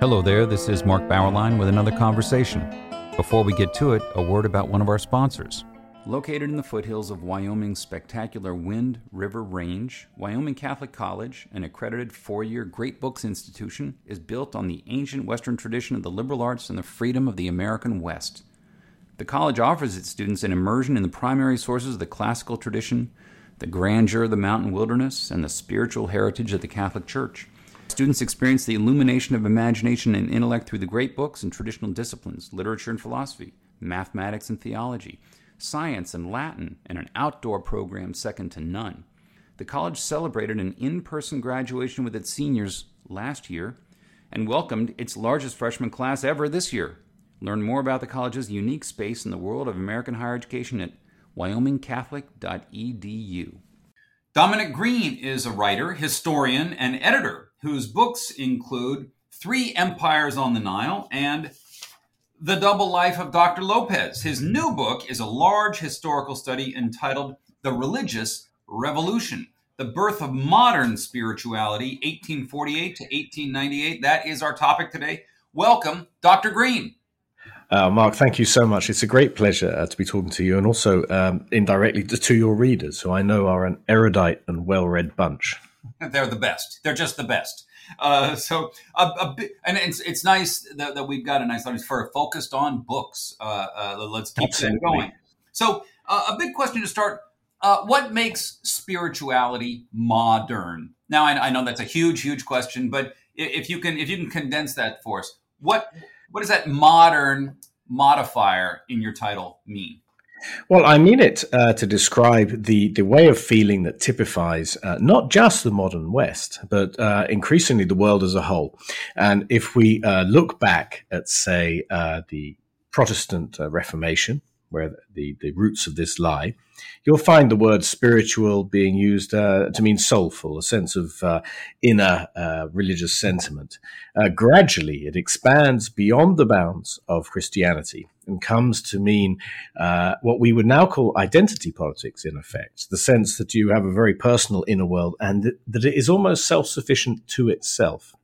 Hello there, this is Mark Bauerlein with another conversation. Before we get to it, a word about one of our sponsors. Located in the foothills of Wyoming's spectacular Wind River Range, Wyoming Catholic College, an accredited four year Great Books institution, is built on the ancient Western tradition of the liberal arts and the freedom of the American West. The college offers its students an immersion in the primary sources of the classical tradition, the grandeur of the mountain wilderness, and the spiritual heritage of the Catholic Church. Students experience the illumination of imagination and intellect through the great books and traditional disciplines, literature and philosophy, mathematics and theology, science and Latin, and an outdoor program second to none. The college celebrated an in person graduation with its seniors last year and welcomed its largest freshman class ever this year. Learn more about the college's unique space in the world of American higher education at wyomingcatholic.edu. Dominic Green is a writer, historian, and editor whose books include Three Empires on the Nile and The Double Life of Dr. Lopez. His new book is a large historical study entitled The Religious Revolution The Birth of Modern Spirituality, 1848 to 1898. That is our topic today. Welcome, Dr. Green. Uh, Mark, thank you so much. It's a great pleasure uh, to be talking to you and also um, indirectly to, to, your readers, who I know are an erudite and well read bunch. They're the best. They're just the best. Uh, so, a, a and it's it's nice that, that, we've got a nice audience for focused on books. Uh, uh, let's keep that going. So, uh, a big question to start: What makes spirituality modern? Now, I, I know that's a huge, huge question, but if you can if you can condense that for us, what what does that modern modifier in your title mean? Well, I mean it uh, to describe the, the way of feeling that typifies uh, not just the modern West, but uh, increasingly the world as a whole. And if we uh, look back at, say, uh, the Protestant uh, Reformation, where the, the roots of this lie, you'll find the word spiritual being used uh, to mean soulful, a sense of uh, inner uh, religious sentiment. Uh, gradually, it expands beyond the bounds of Christianity and comes to mean uh, what we would now call identity politics, in effect, the sense that you have a very personal inner world and that it is almost self sufficient to itself.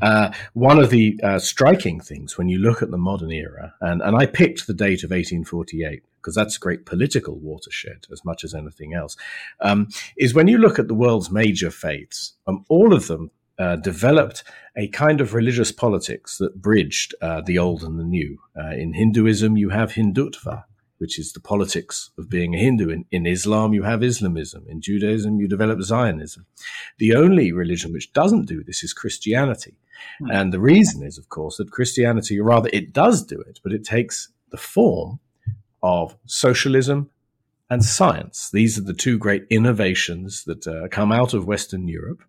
Uh, one of the uh, striking things when you look at the modern era, and, and I picked the date of 1848 because that's a great political watershed as much as anything else, um, is when you look at the world's major faiths, um, all of them uh, developed a kind of religious politics that bridged uh, the old and the new. Uh, in Hinduism, you have Hindutva, which is the politics of being a Hindu. In, in Islam, you have Islamism. In Judaism, you develop Zionism. The only religion which doesn't do this is Christianity. Hmm. And the reason is, of course, that Christianity, or rather, it does do it, but it takes the form of socialism and science. These are the two great innovations that uh, come out of Western Europe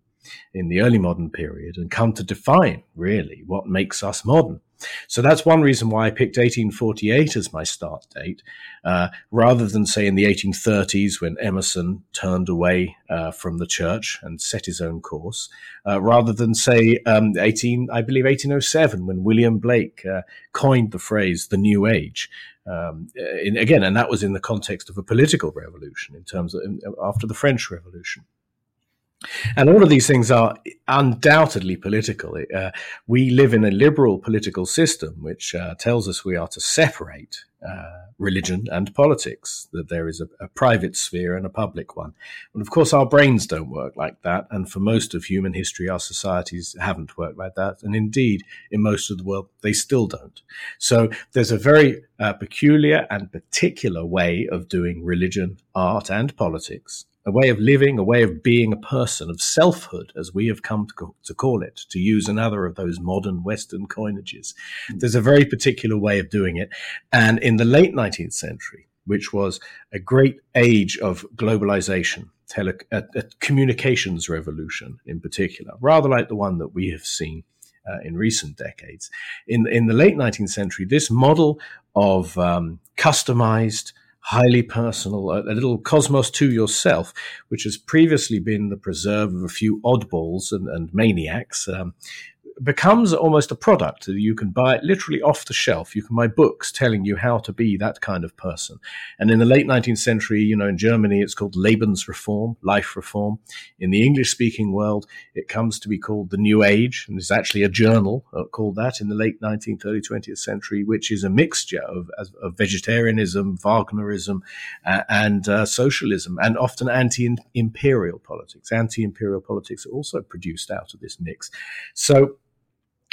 in the early modern period and come to define really what makes us modern. So that's one reason why I picked 1848 as my start date, uh, rather than say in the 1830s when Emerson turned away uh, from the church and set his own course, uh, rather than say um, 18, I believe 1807 when William Blake uh, coined the phrase "the New Age." Um, in, again, and that was in the context of a political revolution in terms of after the French Revolution. And all of these things are undoubtedly political. Uh, we live in a liberal political system which uh, tells us we are to separate uh, religion and politics, that there is a, a, private sphere and a public one. And of course, our brains don't work like that. And for most of human history, our societies haven't worked like that. And indeed, in most of the world, they still don't. So there's a very uh, peculiar and particular way of doing religion, art, and politics a way of living, a way of being a person, of selfhood, as we have come to, to call it, to use another of those modern Western coinages. Mm. There's a very particular way of doing it. And in the late 19th century, which was a great age of globalization, tele- a, a communications revolution in particular, rather like the one that we have seen uh, in recent decades. In, in the late 19th century, this model of um, customized, highly personal, a, a, little cosmos to yourself, which has previously been the preserve of a few oddballs and, and maniacs, um, becomes almost a product. You can buy it literally off the shelf. You can buy books telling you how to be that kind of person. And in the late 19th century, you know, in Germany, it's called Lebensreform, life reform. In the English speaking world, it comes to be called the New Age. And there's actually a journal uh, called that in the late 19th, early 20th century, which is a mixture of, of vegetarianism, Wagnerism, uh, and uh, socialism, and often anti imperial politics. Anti imperial politics are also produced out of this mix. So,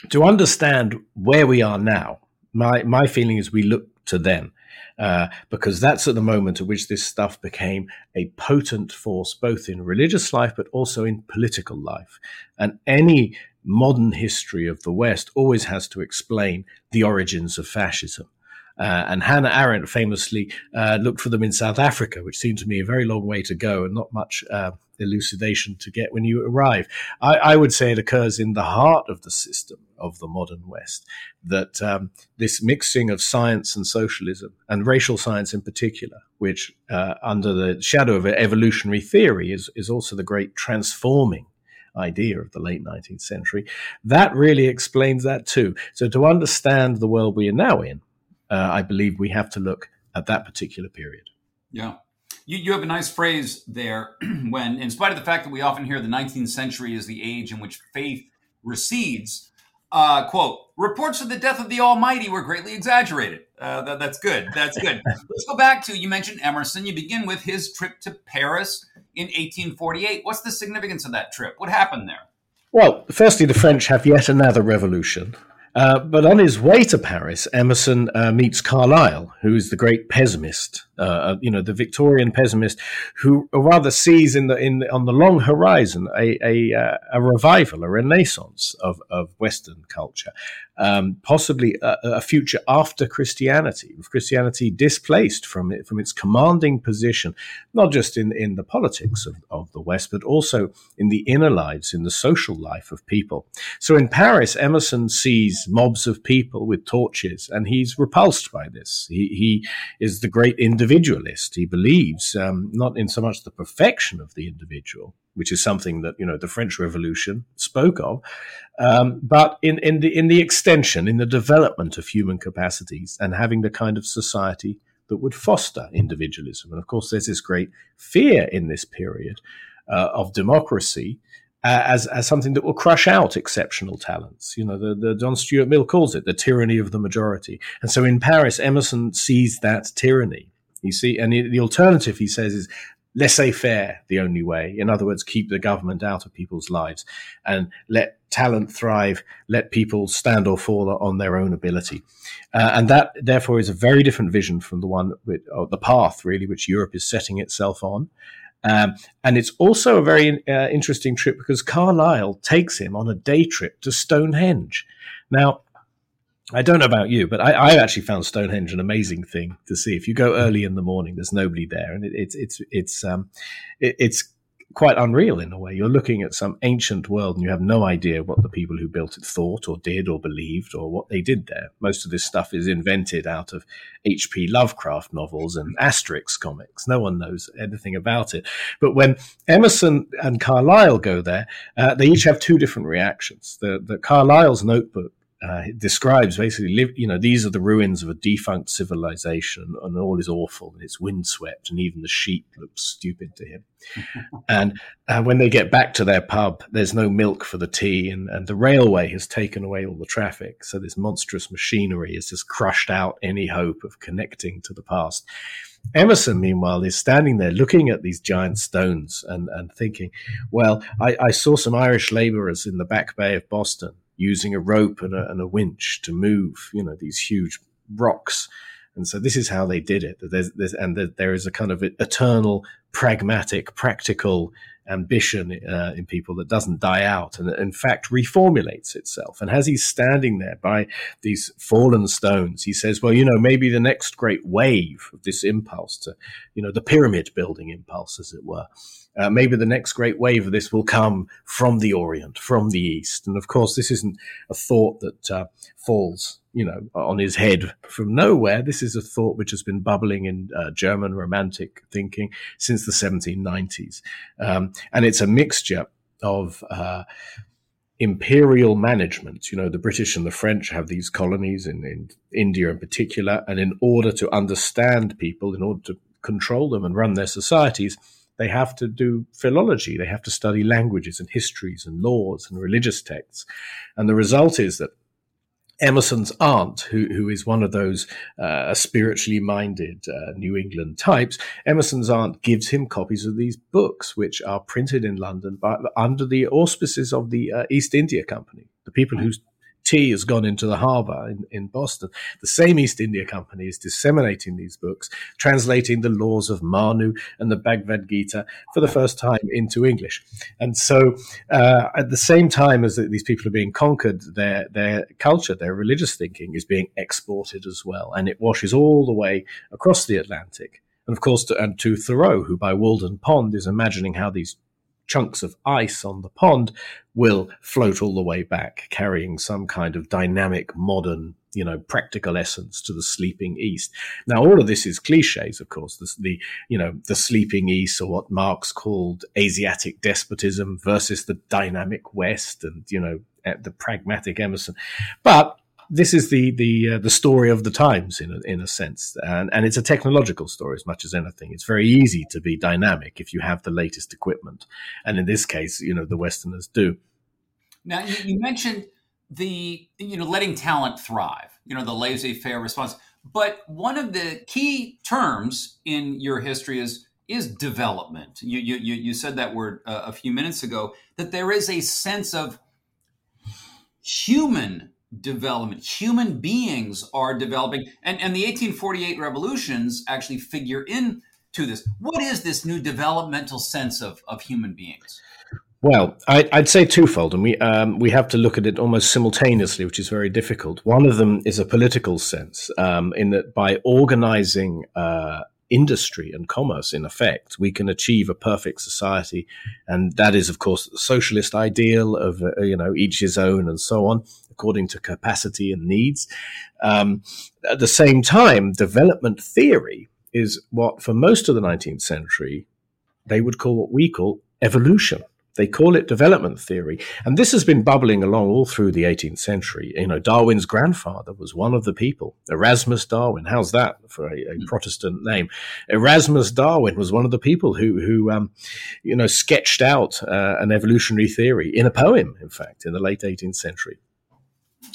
to understand where we are now, my, my feeling is we look to then. Uh, because that's at the moment at which this stuff became a potent force, both in religious life but also in political life. And any modern history of the West always has to explain the origins of fascism. Uh, and Hannah Arendt famously uh, looked for them in South Africa, which seemed to me a very long way to go and not much uh, elucidation to get when you arrive. I, I, would say it occurs in the heart of the system of the modern West that um, this mixing of science and socialism, and racial science in particular, which uh, under the shadow of evolutionary theory is, is also the great transforming idea of the late 19th century. That really explains that too. So to understand the world we are now in, uh, I believe we have to look at that particular period. Yeah. You, you have a nice phrase there when, in spite of the fact that we often hear the 19th century is the age in which faith recedes, uh, quote, reports of the death of the Almighty were greatly exaggerated. Uh, that, that's good. That's good. Let's go back to, you mentioned Emerson. You begin with his trip to Paris in 1848. What's the significance of that trip? What happened there? Well, firstly, the French have yet another revolution. Uh, but on his way to Paris, Emerson uh, meets Carlyle, who is the great pessimist, uh, uh you know, the Victorian pessimist, who rather sees in the in the, on the long horizon a a, uh, a revival, a renaissance of, of Western culture, um, possibly a, a, future after Christianity, with Christianity displaced from it, from its commanding position, not just in, in the politics of, of the West, but also in the inner lives, in the social life of people. So in Paris, Emerson sees mobs of people with torches, and he's repulsed by this. He, he is the great individualist. He believes um, not in so much the perfection of the individual, which is something that you know the French Revolution spoke of, um, but in in the in the extension, in the development of human capacities, and having the kind of society that would foster individualism. And of course, there's this great fear in this period uh, of democracy. Uh, as, as something that will crush out exceptional talents. You know, the, the John Stuart Mill calls it the tyranny of the majority. And so in Paris, Emerson sees that tyranny. You see, and the alternative, he says, is laissez faire the only way. In other words, keep the government out of people's lives and let talent thrive, let people stand or fall on their own ability. Uh, and that, therefore, is a very different vision from the one, with, the path, really, which Europe is setting itself on. Um, and it's also a very uh, interesting trip because Carlyle takes him on a day trip to Stonehenge. Now, I don't know about you, but I, I, actually found Stonehenge an amazing thing to see. If you go early in the morning, there's nobody there, and it, it's it's it's um, it, it's quite unreal in a way. You're looking at some ancient world, and you have no idea what the people who built it thought, or did, or believed, or what they did there. Most of this stuff is invented out of H.P. Lovecraft novels and Asterix comics. No one knows anything about it. But when Emerson and Carlyle go there, uh, they each have two different reactions. The, the Carlyle's notebook uh, describes basically, live, you know, these are the ruins of a defunct civilization, and all is awful, and it's windswept, and even the sheep look stupid to him. and uh, when they get back to their pub, there's no milk for the tea, and, and the railway has taken away all the traffic. So this monstrous machinery has just crushed out any hope of connecting to the past. Emerson, meanwhile, is standing there looking at these giant stones and, and thinking, well, I, I saw some Irish laborers in the back bay of Boston using a rope and a, and a winch to move, you know, these huge rocks. And so this is how they did it. There's, there's, and there is a kind of eternal, pragmatic, practical ambition uh, in people that doesn't die out and in fact reformulates itself. And as he's standing there by these fallen stones, he says, well, you know, maybe the next great wave of this impulse to, you know, the pyramid building impulse, as it were, uh, maybe the next great wave of this will come from the Orient, from the East. And of course, this isn't a thought that uh, falls, you know, on his head from nowhere. This is a thought which has been bubbling in uh, German romantic thinking since the 1790s. Um, and it's a mixture of uh, imperial management. You know, the British and the French have these colonies in, in India in particular, and in order to understand people, in order to control them and run their societies, they have to do philology. They have to study languages and histories and laws and religious texts. And the result is that Emerson's aunt, who, who is one of those uh, spiritually minded uh, New England types, Emerson's aunt gives him copies of these books, which are printed in London by, under the auspices of the uh, East India Company, the people whose tea has gone into the harbor in, in Boston. The same East India Company is disseminating these books, translating the laws of Manu and the Bhagavad Gita for the first time into English. And so, uh, at the same time as these people are being conquered, their, their culture, their religious thinking is being exported as well. And it washes all the way across the Atlantic. And of course, to, and to Thoreau, who by Walden Pond is imagining how these chunks of ice on the pond will float all the way back, carrying some kind of dynamic, modern, you know, practical essence to the sleeping East. Now, all of this is cliches, of course. The, the you know, the sleeping East, or what Marx called Asiatic despotism, versus the dynamic West, and you know, the pragmatic Emerson. But this is the the uh, the story of the times in a, in a sense, and and it's a technological story as much as anything. It's very easy to be dynamic if you have the latest equipment, and in this case, you know, the Westerners do. Now you, you mentioned the you know letting talent thrive, you know, the laissez-faire response. But one of the key terms in your history is is development. You you you said that word uh, a few minutes ago. That there is a sense of human development. Human beings are developing, and, and the 1848 revolutions actually figure into this. What is this new developmental sense of, of human beings? Well, I, would say twofold, and we um, we have to look at it almost simultaneously, which is very difficult. One of them is a political sense, um, in that by organizing uh, industry and commerce, in effect, we can achieve a perfect society. And that is, of course, the socialist ideal of, uh, you know, each his own and so on, according to capacity and needs. Um, at the same time, development theory is what, for most of the 19th century, they would call what we call evolution. They call it development theory. And this has been bubbling along all through the 18th century. You know, Darwin's grandfather was one of the people, Erasmus Darwin. How's that for a, a mm. Protestant name? Erasmus Darwin was one of the people who, who um, you know, sketched out uh, an evolutionary theory in a poem, in fact, in the late 18th century.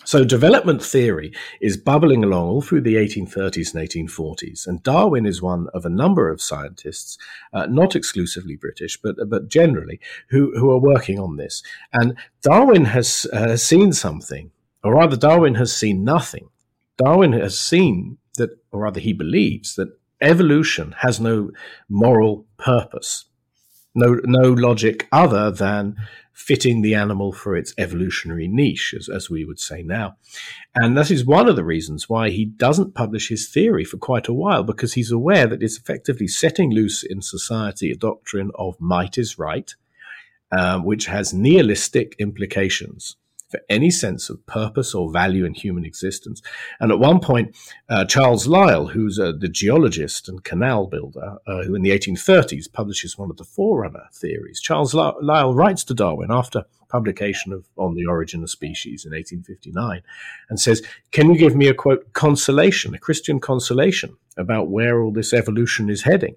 So development theory is bubbling along all through the 1830s and 1840s, and Darwin is one of a number of scientists, uh, not exclusively British, but but generally, who who are working on this. And Darwin has uh, seen something, or rather, Darwin has seen nothing. Darwin has seen that, or rather, he believes that evolution has no moral purpose, no no logic other than fitting the animal for its evolutionary niche, as, as we would say now. And that is one of the reasons why he doesn't publish his theory for quite a while, because he's aware that it's effectively setting loose in society a doctrine of might is right, um, which has nihilistic implications for any sense of purpose or value in human existence. And at one point, uh, Charles Lyell, who's uh, the geologist and canal builder, uh, who in the 1830s publishes one of the forerunner theories, Charles Lyell writes to Darwin after publication of On the Origin of Species in 1859 and says, Can you give me a quote, consolation, a Christian consolation about where all this evolution is heading?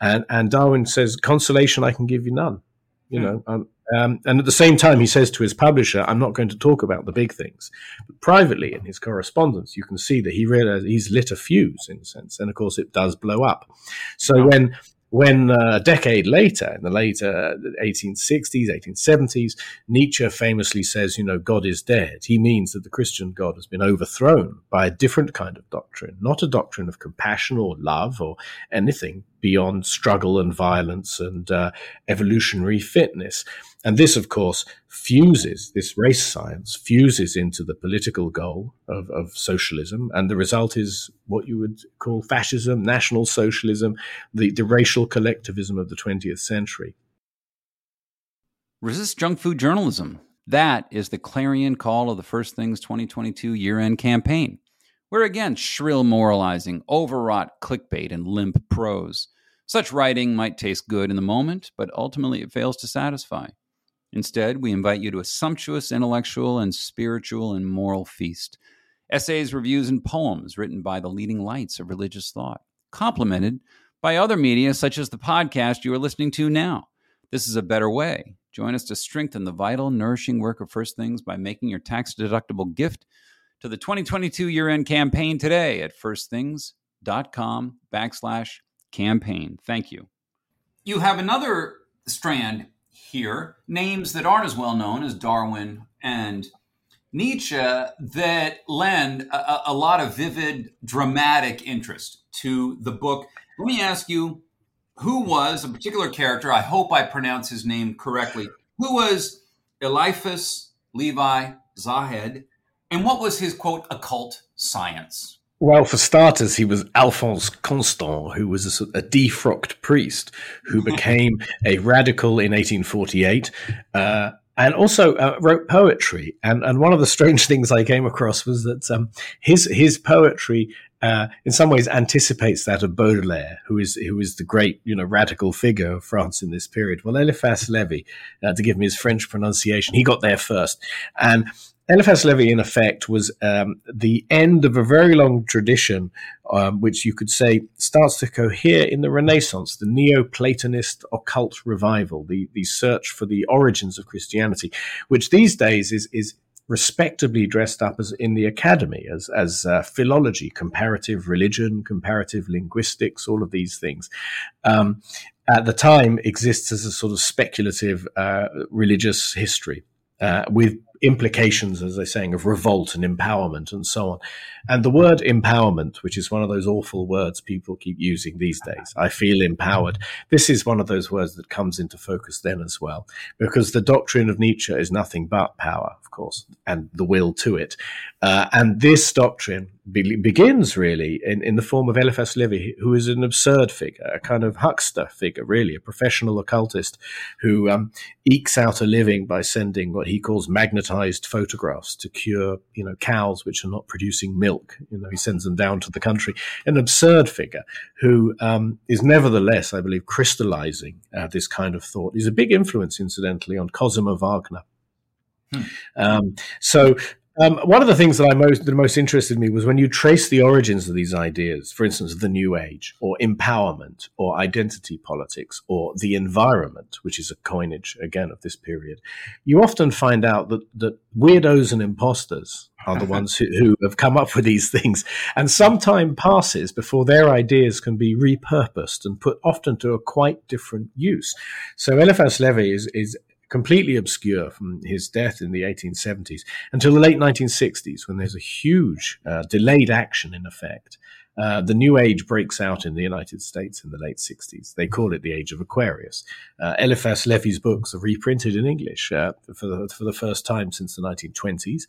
And, and Darwin says, Consolation, I can give you none. You hmm. know, um, um, and at the same time, he says to his publisher, "I'm not going to talk about the big things." But privately, in his correspondence, you can see that he realizes he's lit a fuse in a sense, and of course, it does blow up. So when when uh, a decade later, in the later 1860s, 1870s, Nietzsche famously says, you know, God is dead. He means that the Christian God has been overthrown by a different kind of doctrine, not a doctrine of compassion or love or anything beyond struggle and violence and uh, evolutionary fitness. And this, of course, fuses, this race science fuses into the political goal of, of, socialism. And the result is what you would call fascism, national socialism, the, the racial collectivism of the 20th century. Resist junk food journalism. That is the clarion call of the First Things 2022 year end campaign. We're again shrill moralizing, overwrought clickbait, and limp prose. Such writing might taste good in the moment, but ultimately it fails to satisfy. Instead, we invite you to a sumptuous intellectual and spiritual and moral feast. Essays, reviews, and poems written by the leading lights of religious thought, complemented by other media such as the podcast you are listening to now. This is a better way. Join us to strengthen the vital, nourishing work of First Things by making your tax deductible gift to the 2022 year end campaign today at firstthings.com backslash campaign. Thank you. You have another strand here, names that aren't as well known as Darwin and Nietzsche that lend a, a, lot of vivid, dramatic interest to the book. Let me ask you who was a particular character? I hope I pronounce his name correctly. Who was Eliphas Levi Zahed, and what was his quote occult science? Well, for starters, he was Alphonse Constant, who was a, a defrocked priest who became a radical in 1848. Uh, and also uh, wrote poetry. And and one of the strange things I came across was that um, his his poetry. Uh, in some ways, anticipates that of Baudelaire, who is who is the great, you know, radical figure of France in this period. Well, Eliphas Levi, uh, to give me his French pronunciation, he got there first, and Eliphas Levi, in effect, was um, the end of a very long tradition, um, which you could say starts to cohere in the Renaissance, the Neoplatonist occult revival, the, the search for the origins of Christianity, which these days is, is respectably dressed up as in the academy as as uh, philology, comparative religion, comparative linguistics, all of these things. Um, at the time, exists as a sort of speculative uh, religious history. Uh, with implications, as they're saying, of revolt and empowerment and so on. And the word empowerment, which is one of those awful words people keep using these days, I feel empowered. This is one of those words that comes into focus then as well, because the doctrine of Nietzsche is nothing but power, of course, and the will to it. Uh, and this doctrine be- begins really in, in the form of Eliphas Levi, who is an absurd figure, a kind of huckster figure, really, a professional occultist who um, ekes out a living by sending what he calls magnetized photographs to cure, you know, cows which are not producing milk. You know, he sends them down to the country. An absurd figure who um, is nevertheless, I believe, crystallizing uh, this kind of thought. He's a big influence, incidentally, on Cosima Wagner. Hmm. Um, so um, one of the things that I most that most interested me was when you trace the origins of these ideas, for instance, the New Age, or empowerment, or identity politics, or the environment, which is a coinage again of this period. You often find out that that weirdos and imposters are the ones who, who have come up with these things, and some time passes before their ideas can be repurposed and put often to a quite different use. So Eliphas Levi is is completely obscure from his death in the 1870s until the late 1960s, when there's a huge uh, delayed action in effect. Uh, the new age breaks out in the United States in the late 60s. They call it the Age of Aquarius. Uh, Eliphas Levi's books are reprinted in English uh, for, the, for the first time since the 1920s.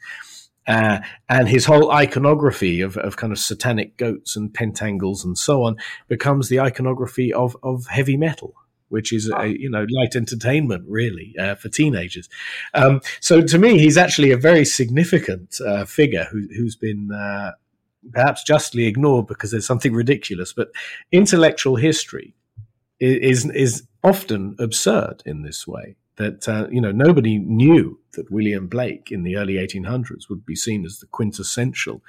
Uh, and his whole iconography of, of kind of satanic goats and pentangles and so on becomes the iconography of, of heavy metal which is a you know light entertainment really uh, for teenagers. Um, so to me, he's actually a very significant uh, figure who, has been uh, perhaps justly ignored because there's something ridiculous. But intellectual history is is often absurd in this way. That uh, you know nobody knew that William Blake in the early 1800s would be seen as the quintessential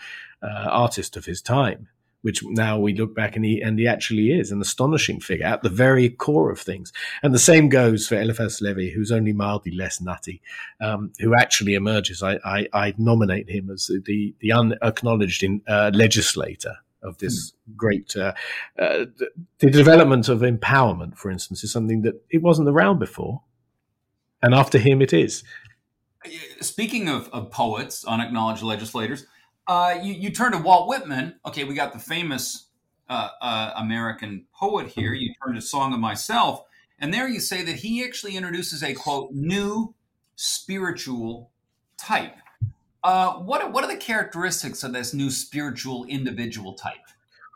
uh, artist of his time which now we look back and he and he actually is an astonishing figure at the very core of things. And the same goes for Eliphas Levi, who's only mildly less nutty, um, who actually emerges. I, I, I, nominate him as the the unacknowledged in, uh, legislator of this mm. great uh, uh, the, the development of empowerment, for instance, is something that it wasn't around before, and after him, it is. Speaking of, of poets, unacknowledged legislators uh, you, you turn to Walt Whitman. Okay, we got the famous uh, uh, American poet here. You turn to Song of Myself, and there you say that he actually introduces a quote new spiritual type. Uh, what what are the characteristics of this new spiritual individual type?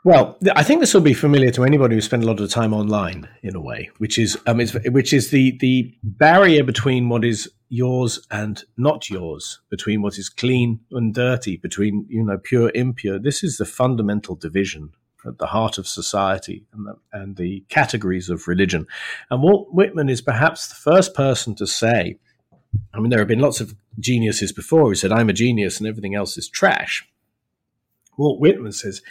Well, I think this will be familiar to anybody who spent a lot of time online, in a way, which is um, which is the the barrier between what is yours and not yours, between what is clean and dirty, between you know pure impure. This is the fundamental division at the heart of society and the, and the categories of religion. And Walt Whitman is perhaps the first person to say I mean, there have been lots of geniuses before who said, I'm a genius and everything else is trash. Walt Whitman says,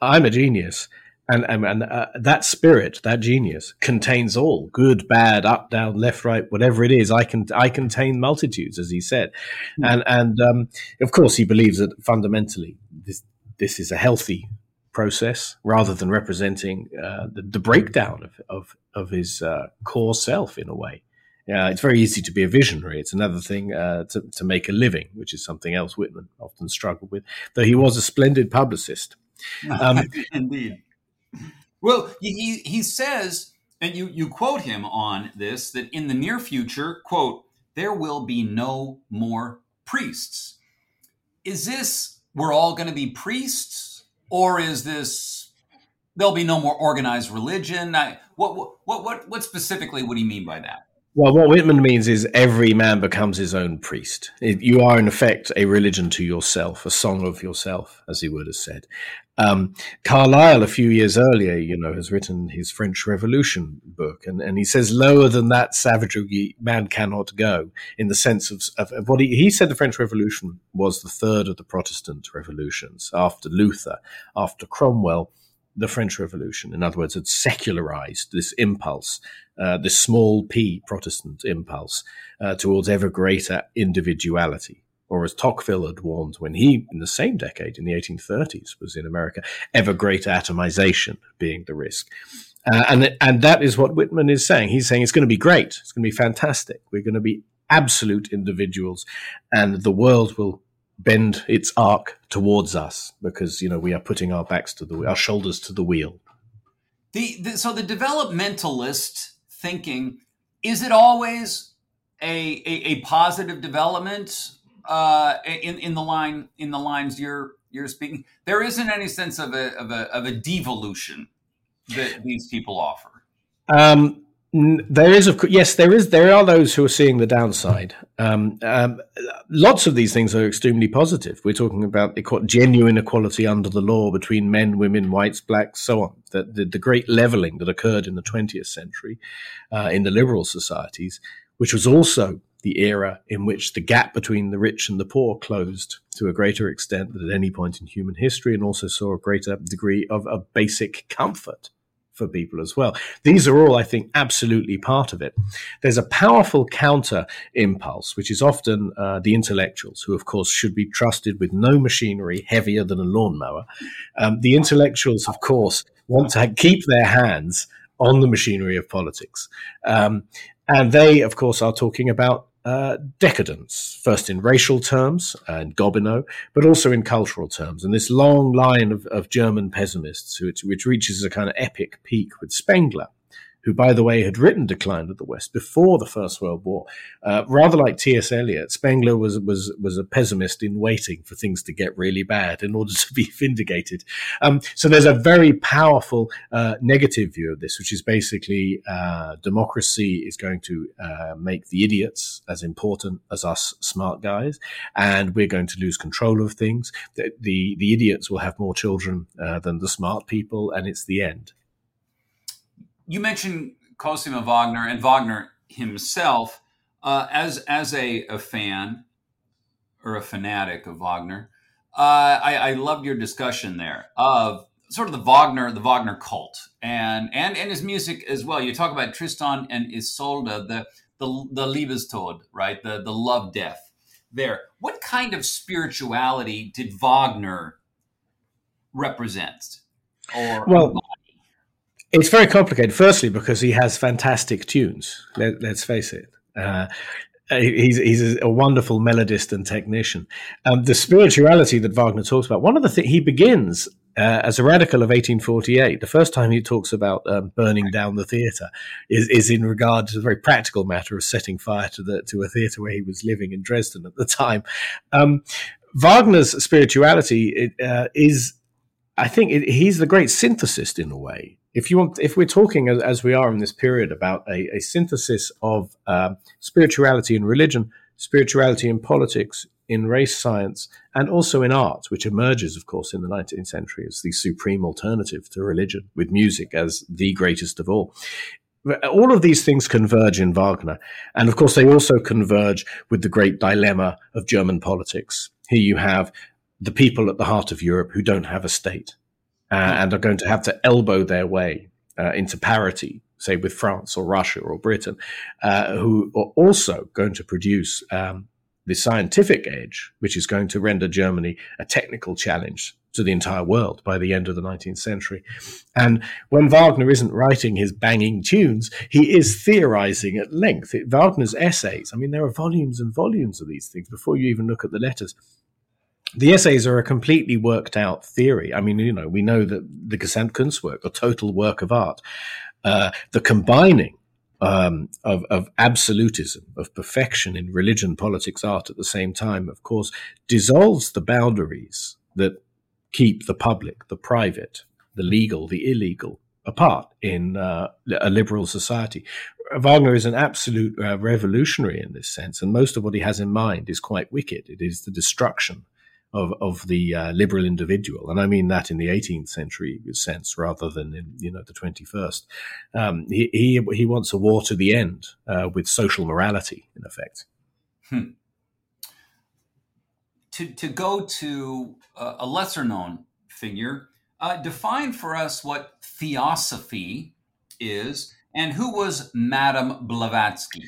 I'm a genius. And, and, and uh, that spirit, that genius, contains all good, bad, up, down, left, right, whatever it is. I can I contain multitudes, as he said, mm. and and um, of course he believes that fundamentally this this is a healthy process rather than representing uh, the, the, breakdown of of, of his uh, core self in a way. Yeah, it's very easy to be a visionary. It's another thing uh, to, to make a living, which is something else Whitman often struggled with, though he was a splendid publicist. Um, Indeed. Well, he, he says, and you, you quote him on this, that in the near future, quote, there will be no more priests. Is this, we're all going to be priests? Or is this, there'll be no more organized religion? I, what, what, what, what specifically would he mean by that? Well, what Whitman means is every man becomes his own priest. You are, in effect, a religion to yourself, a song of yourself, as he would have said. Um, Carlyle, a few years earlier, you know, has written his French Revolution book, and, and he says, lower than that savagery man cannot go, in the sense of, of, of what he, he said the French Revolution was the third of the Protestant revolutions, after Luther, after Cromwell, the French Revolution, in other words, had secularized this impulse, uh, this small p Protestant impulse uh, towards ever greater individuality. Or as Tocqueville had warned when he, in the same decade, in the 1830s, was in America, ever greater atomization being the risk. Uh, and, and that is what Whitman is saying. He's saying it's going to be great. It's going to be fantastic. We're going to be absolute individuals and the world will bend its arc towards us because you know we are putting our backs to the our shoulders to the wheel. The, the so the developmentalist thinking is it always a a, a positive development uh, in in the line in the lines you're you're speaking? There isn't any sense of a of a of a devolution that these people offer. Um, there is, of course, yes, there is. There are those who are seeing the downside. Um, um, lots of these things are extremely positive. We're talking about equ- genuine equality under the law between men, women, whites, blacks, so on. The, the, the great leveling that occurred in the 20th century uh, in the liberal societies, which was also the era in which the gap between the rich and the poor closed to a greater extent than at any point in human history, and also saw a greater degree of, of basic comfort for people as well. These are all, I think, absolutely part of it. There's a powerful counter impulse, which is often uh, the intellectuals, who, of course, should be trusted with no machinery heavier than a lawnmower. Um, the intellectuals, of course, want to keep their hands on the machinery of politics. Um, and they, of course, are talking about uh, decadence, first in racial terms and Gobineau, but also in cultural terms. And this long line of, of German pessimists, which, which reaches a kind of epic peak with Spengler, who, by the way, had written Decline of the West before the First World War. Uh, rather like T.S. Eliot, Spengler was, was, was a pessimist in waiting for things to get really bad in order to be vindicated. Um, so there's a very powerful uh, negative view of this, which is basically uh, democracy is going to uh, make the idiots as important as us smart guys, and we're going to lose control of things. The, the, the idiots will have more children uh, than the smart people, and it's the end you mentioned Cosima Wagner and Wagner himself uh, as as a, a, fan or a fanatic of Wagner. Uh, I, I loved your discussion there of sort of the Wagner the Wagner cult and and and his music as well. You talk about Tristan and Isolde, the the the Liebestod, right? The the love death. There, what kind of spirituality did Wagner represent? Or well, it's very complicated. Firstly, because he has fantastic tunes. Let, us face it. Uh, he's he's a wonderful melodist and technician. Um, the spirituality that Wagner talks about. One of the things he begins uh, as a radical of 1848. The first time he talks about um, burning down the theatre is, is in regard to the very practical matter of setting fire to the to a theatre where he was living in Dresden at the time. Um, Wagner's spirituality uh, is, I think, it, he's the great synthesist in a way if you want, if we're talking as, as we are in this period about a, a synthesis of uh, spirituality and religion, spirituality and politics, in race science, and also in art, which emerges, of course, in the 19th century as the supreme alternative to religion, with music as the greatest of all. all of these things converge in Wagner. And of course, they also converge with the great dilemma of German politics. Here you have the people at the heart of Europe who don't have a state uh, and are going to have to elbow their way uh, into parity, say with France or Russia or Britain, uh, who are also going to produce um, the scientific age, which is going to render Germany a technical challenge to the entire world by the end of the 19th century. And when Wagner isn't writing his banging tunes, he is theorizing at length. Wagner's essays, I mean, there are volumes and volumes of these things before you even look at the letters. The essays are a completely worked out theory. I mean, you know, we know that the Gesamtkunstwerk, the total work of art, uh, the combining um, of, of, absolutism, of perfection in religion, politics, art at the same time, of course, dissolves the boundaries that keep the public, the private, the legal, the illegal apart in uh, a liberal society. Wagner is an absolute uh, revolutionary in this sense, and most of what he has in mind is quite wicked. It is the destruction of of the uh, liberal individual, and I mean that in the 18th century sense rather than in you know the 21st. Um, he, he he wants a war to the end uh, with social morality, in effect. Hmm to, to go to a, lesser known figure, uh, define for us what theosophy is and who was Madame Blavatsky?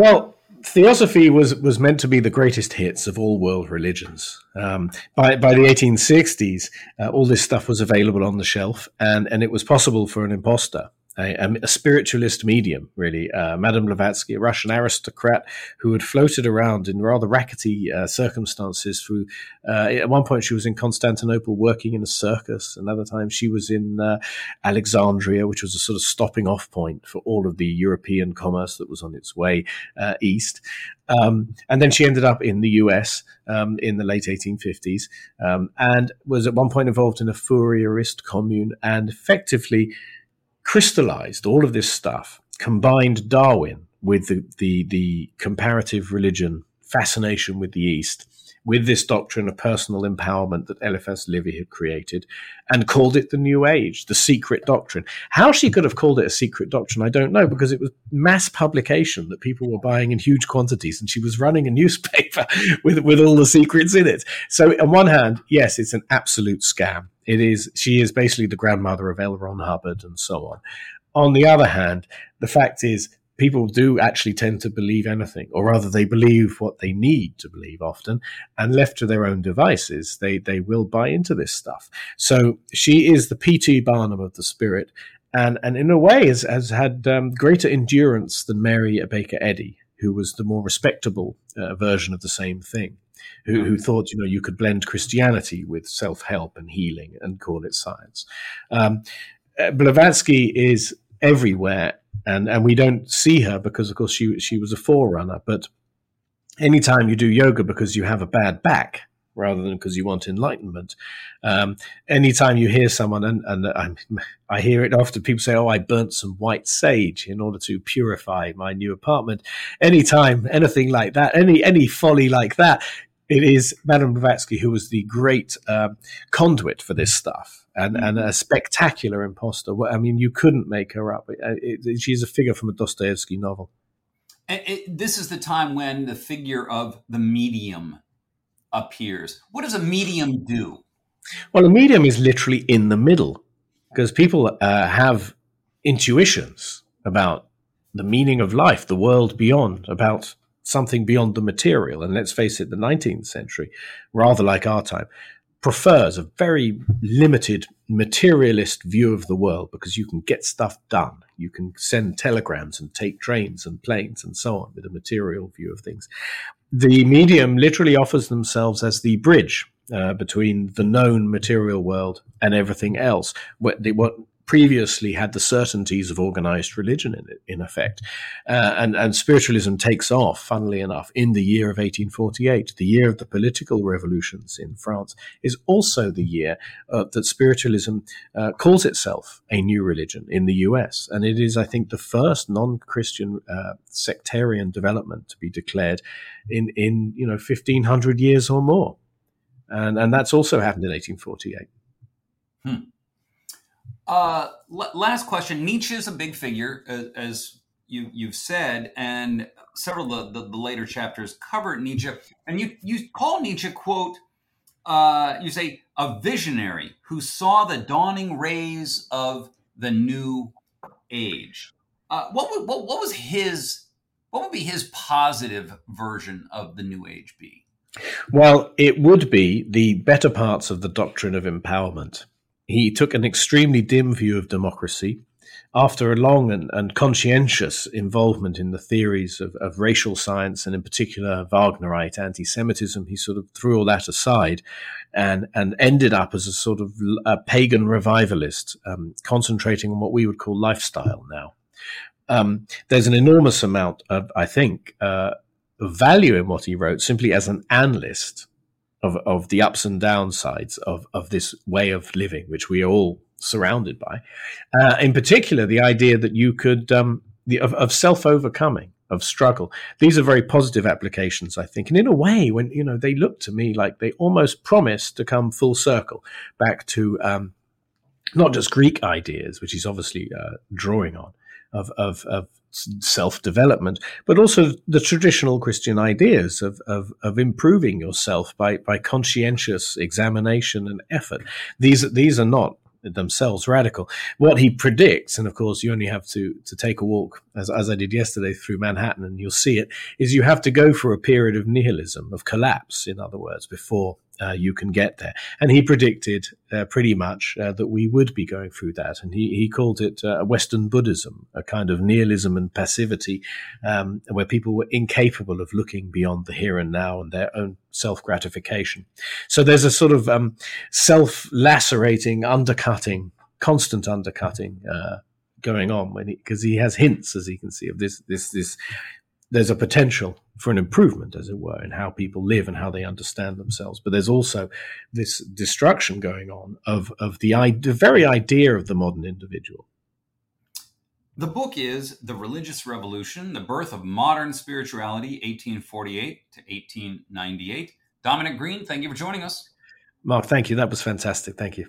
Well, theosophy was was meant to be the greatest hits of all world religions. Um, by by the 1860s, uh, all this stuff was available on the shelf, and and it was possible for an impostor a, a, spiritualist medium, really. Uh, Madame Blavatsky, a Russian aristocrat who had floated around in rather rackety uh, circumstances. Through uh, at one point, she was in Constantinople working in a circus. Another time, she was in uh, Alexandria, which was a sort of stopping off point for all of the European commerce that was on its way uh, east. Um, and then she ended up in the US um, in the late 1850s um, and was at one point involved in a Fourierist commune and effectively crystallized all of this stuff, combined Darwin with the, the, the comparative religion fascination with the East, with this doctrine of personal empowerment that Eliphas Levi had created, and called it the New Age, the secret doctrine. How she could have called it a secret doctrine, I don't know, because it was mass publication that people were buying in huge quantities, and she was running a newspaper with, with all the secrets in it. So, on one hand, yes, it's an absolute scam. It is. She is basically the grandmother of L. Ron Hubbard and so on. On the other hand, the fact is people do actually tend to believe anything, or rather, they believe what they need to believe often, and left to their own devices, they they will buy into this stuff. So she is the P.T. Barnum of the spirit, and and in a way has has had um, greater endurance than Mary Baker Eddy, who was the more respectable uh, version of the same thing who, who thought you know you could blend Christianity with self help and healing and call it science. Um, uh, Blavatsky is everywhere, and and we don't see her because of course she she was a forerunner. But anytime you do yoga because you have a bad back, rather than because you want enlightenment. Um, anytime you hear someone, and, and I, I, hear it often, people say, "Oh, I burnt some white sage in order to purify my new apartment." Anytime anything like that, any any folly like that, it is Madame Blavatsky who was the great um, conduit for this stuff and, and a spectacular imposter. I mean, you couldn't make her up. It, it, she's a figure from a Dostoevsky novel. It, this is the time when the figure of the medium appears. What does a medium do? Well, a medium is literally in the middle because people uh, have intuitions about the meaning of life, the world beyond, about something beyond the material. And let's face it, the 19th century, rather like our time, prefers a very limited materialist view of the world because you can get stuff done. You can send telegrams and take trains and planes and so on with a material view of things. The medium literally offers themselves as the bridge uh, between the known material world and everything else. What, the, what previously had the certainties of organized religion in, in effect. Uh, and, and spiritualism takes off, funnily enough, in the year of 1848. The year of the political revolutions in France is also the year uh, that spiritualism uh, calls itself a new religion in the US. And it is, I think, the first non Christian uh, sectarian development to be declared in, in you know, 1500 years or more. And, and that's also happened in 1848. Hmm. Uh, l- last question. Nietzsche is a big figure, as, you, you've said, and several of the, the, the, later chapters cover Nietzsche. And you, you call Nietzsche, quote, uh, you say, a visionary who saw the dawning rays of the new age. Uh, what, would, what, what was his, what would be his positive version of the new age be? Well, it would be the better parts of the doctrine of empowerment. He took an extremely dim view of democracy. After a long and, and conscientious involvement in the theories of, of, racial science and, in particular, Wagnerite anti Semitism, he sort of threw all that aside and, and ended up as a sort of a pagan revivalist, um, concentrating on what we would call lifestyle now. Um, there's an enormous amount of, I think, uh, value in what he wrote simply as an analyst of, of the ups and downsides of, of this way of living, which we are all surrounded by. Uh, in particular, the idea that you could, um, the, of, of self overcoming, of struggle. These are very positive applications, I think. And in a way, when, you know, they look to me like they almost promise to come full circle back to um, not just Greek ideas, which he's obviously uh, drawing on, of, of, of self development, but also the traditional Christian ideas of, of, of, improving yourself by, by conscientious examination and effort. These, these are not themselves radical. What he predicts, and of course you only have to, to take a walk, as, as I did yesterday, through Manhattan, and you'll see it, is you have to go for a period of nihilism, of collapse, in other words, before uh, you can get there. And he predicted uh, pretty much uh, that we would be going through that. And he, he called it uh, Western Buddhism, a kind of nihilism and passivity, um, where people were incapable of looking beyond the here and now and their own self gratification. So there's a sort of um, self lacerating, undercutting, constant undercutting uh, going on when because he, he, has hints, as you can see, of this this this there's a potential for an improvement, as it were, in how people live and how they understand themselves. But there's also this destruction going on of, of the, the very idea of the modern individual. The book is The Religious Revolution, The Birth of Modern Spirituality, 1848 to 1898. Dominic Green, thank you for joining us. Mark, thank you. That was fantastic. Thank you.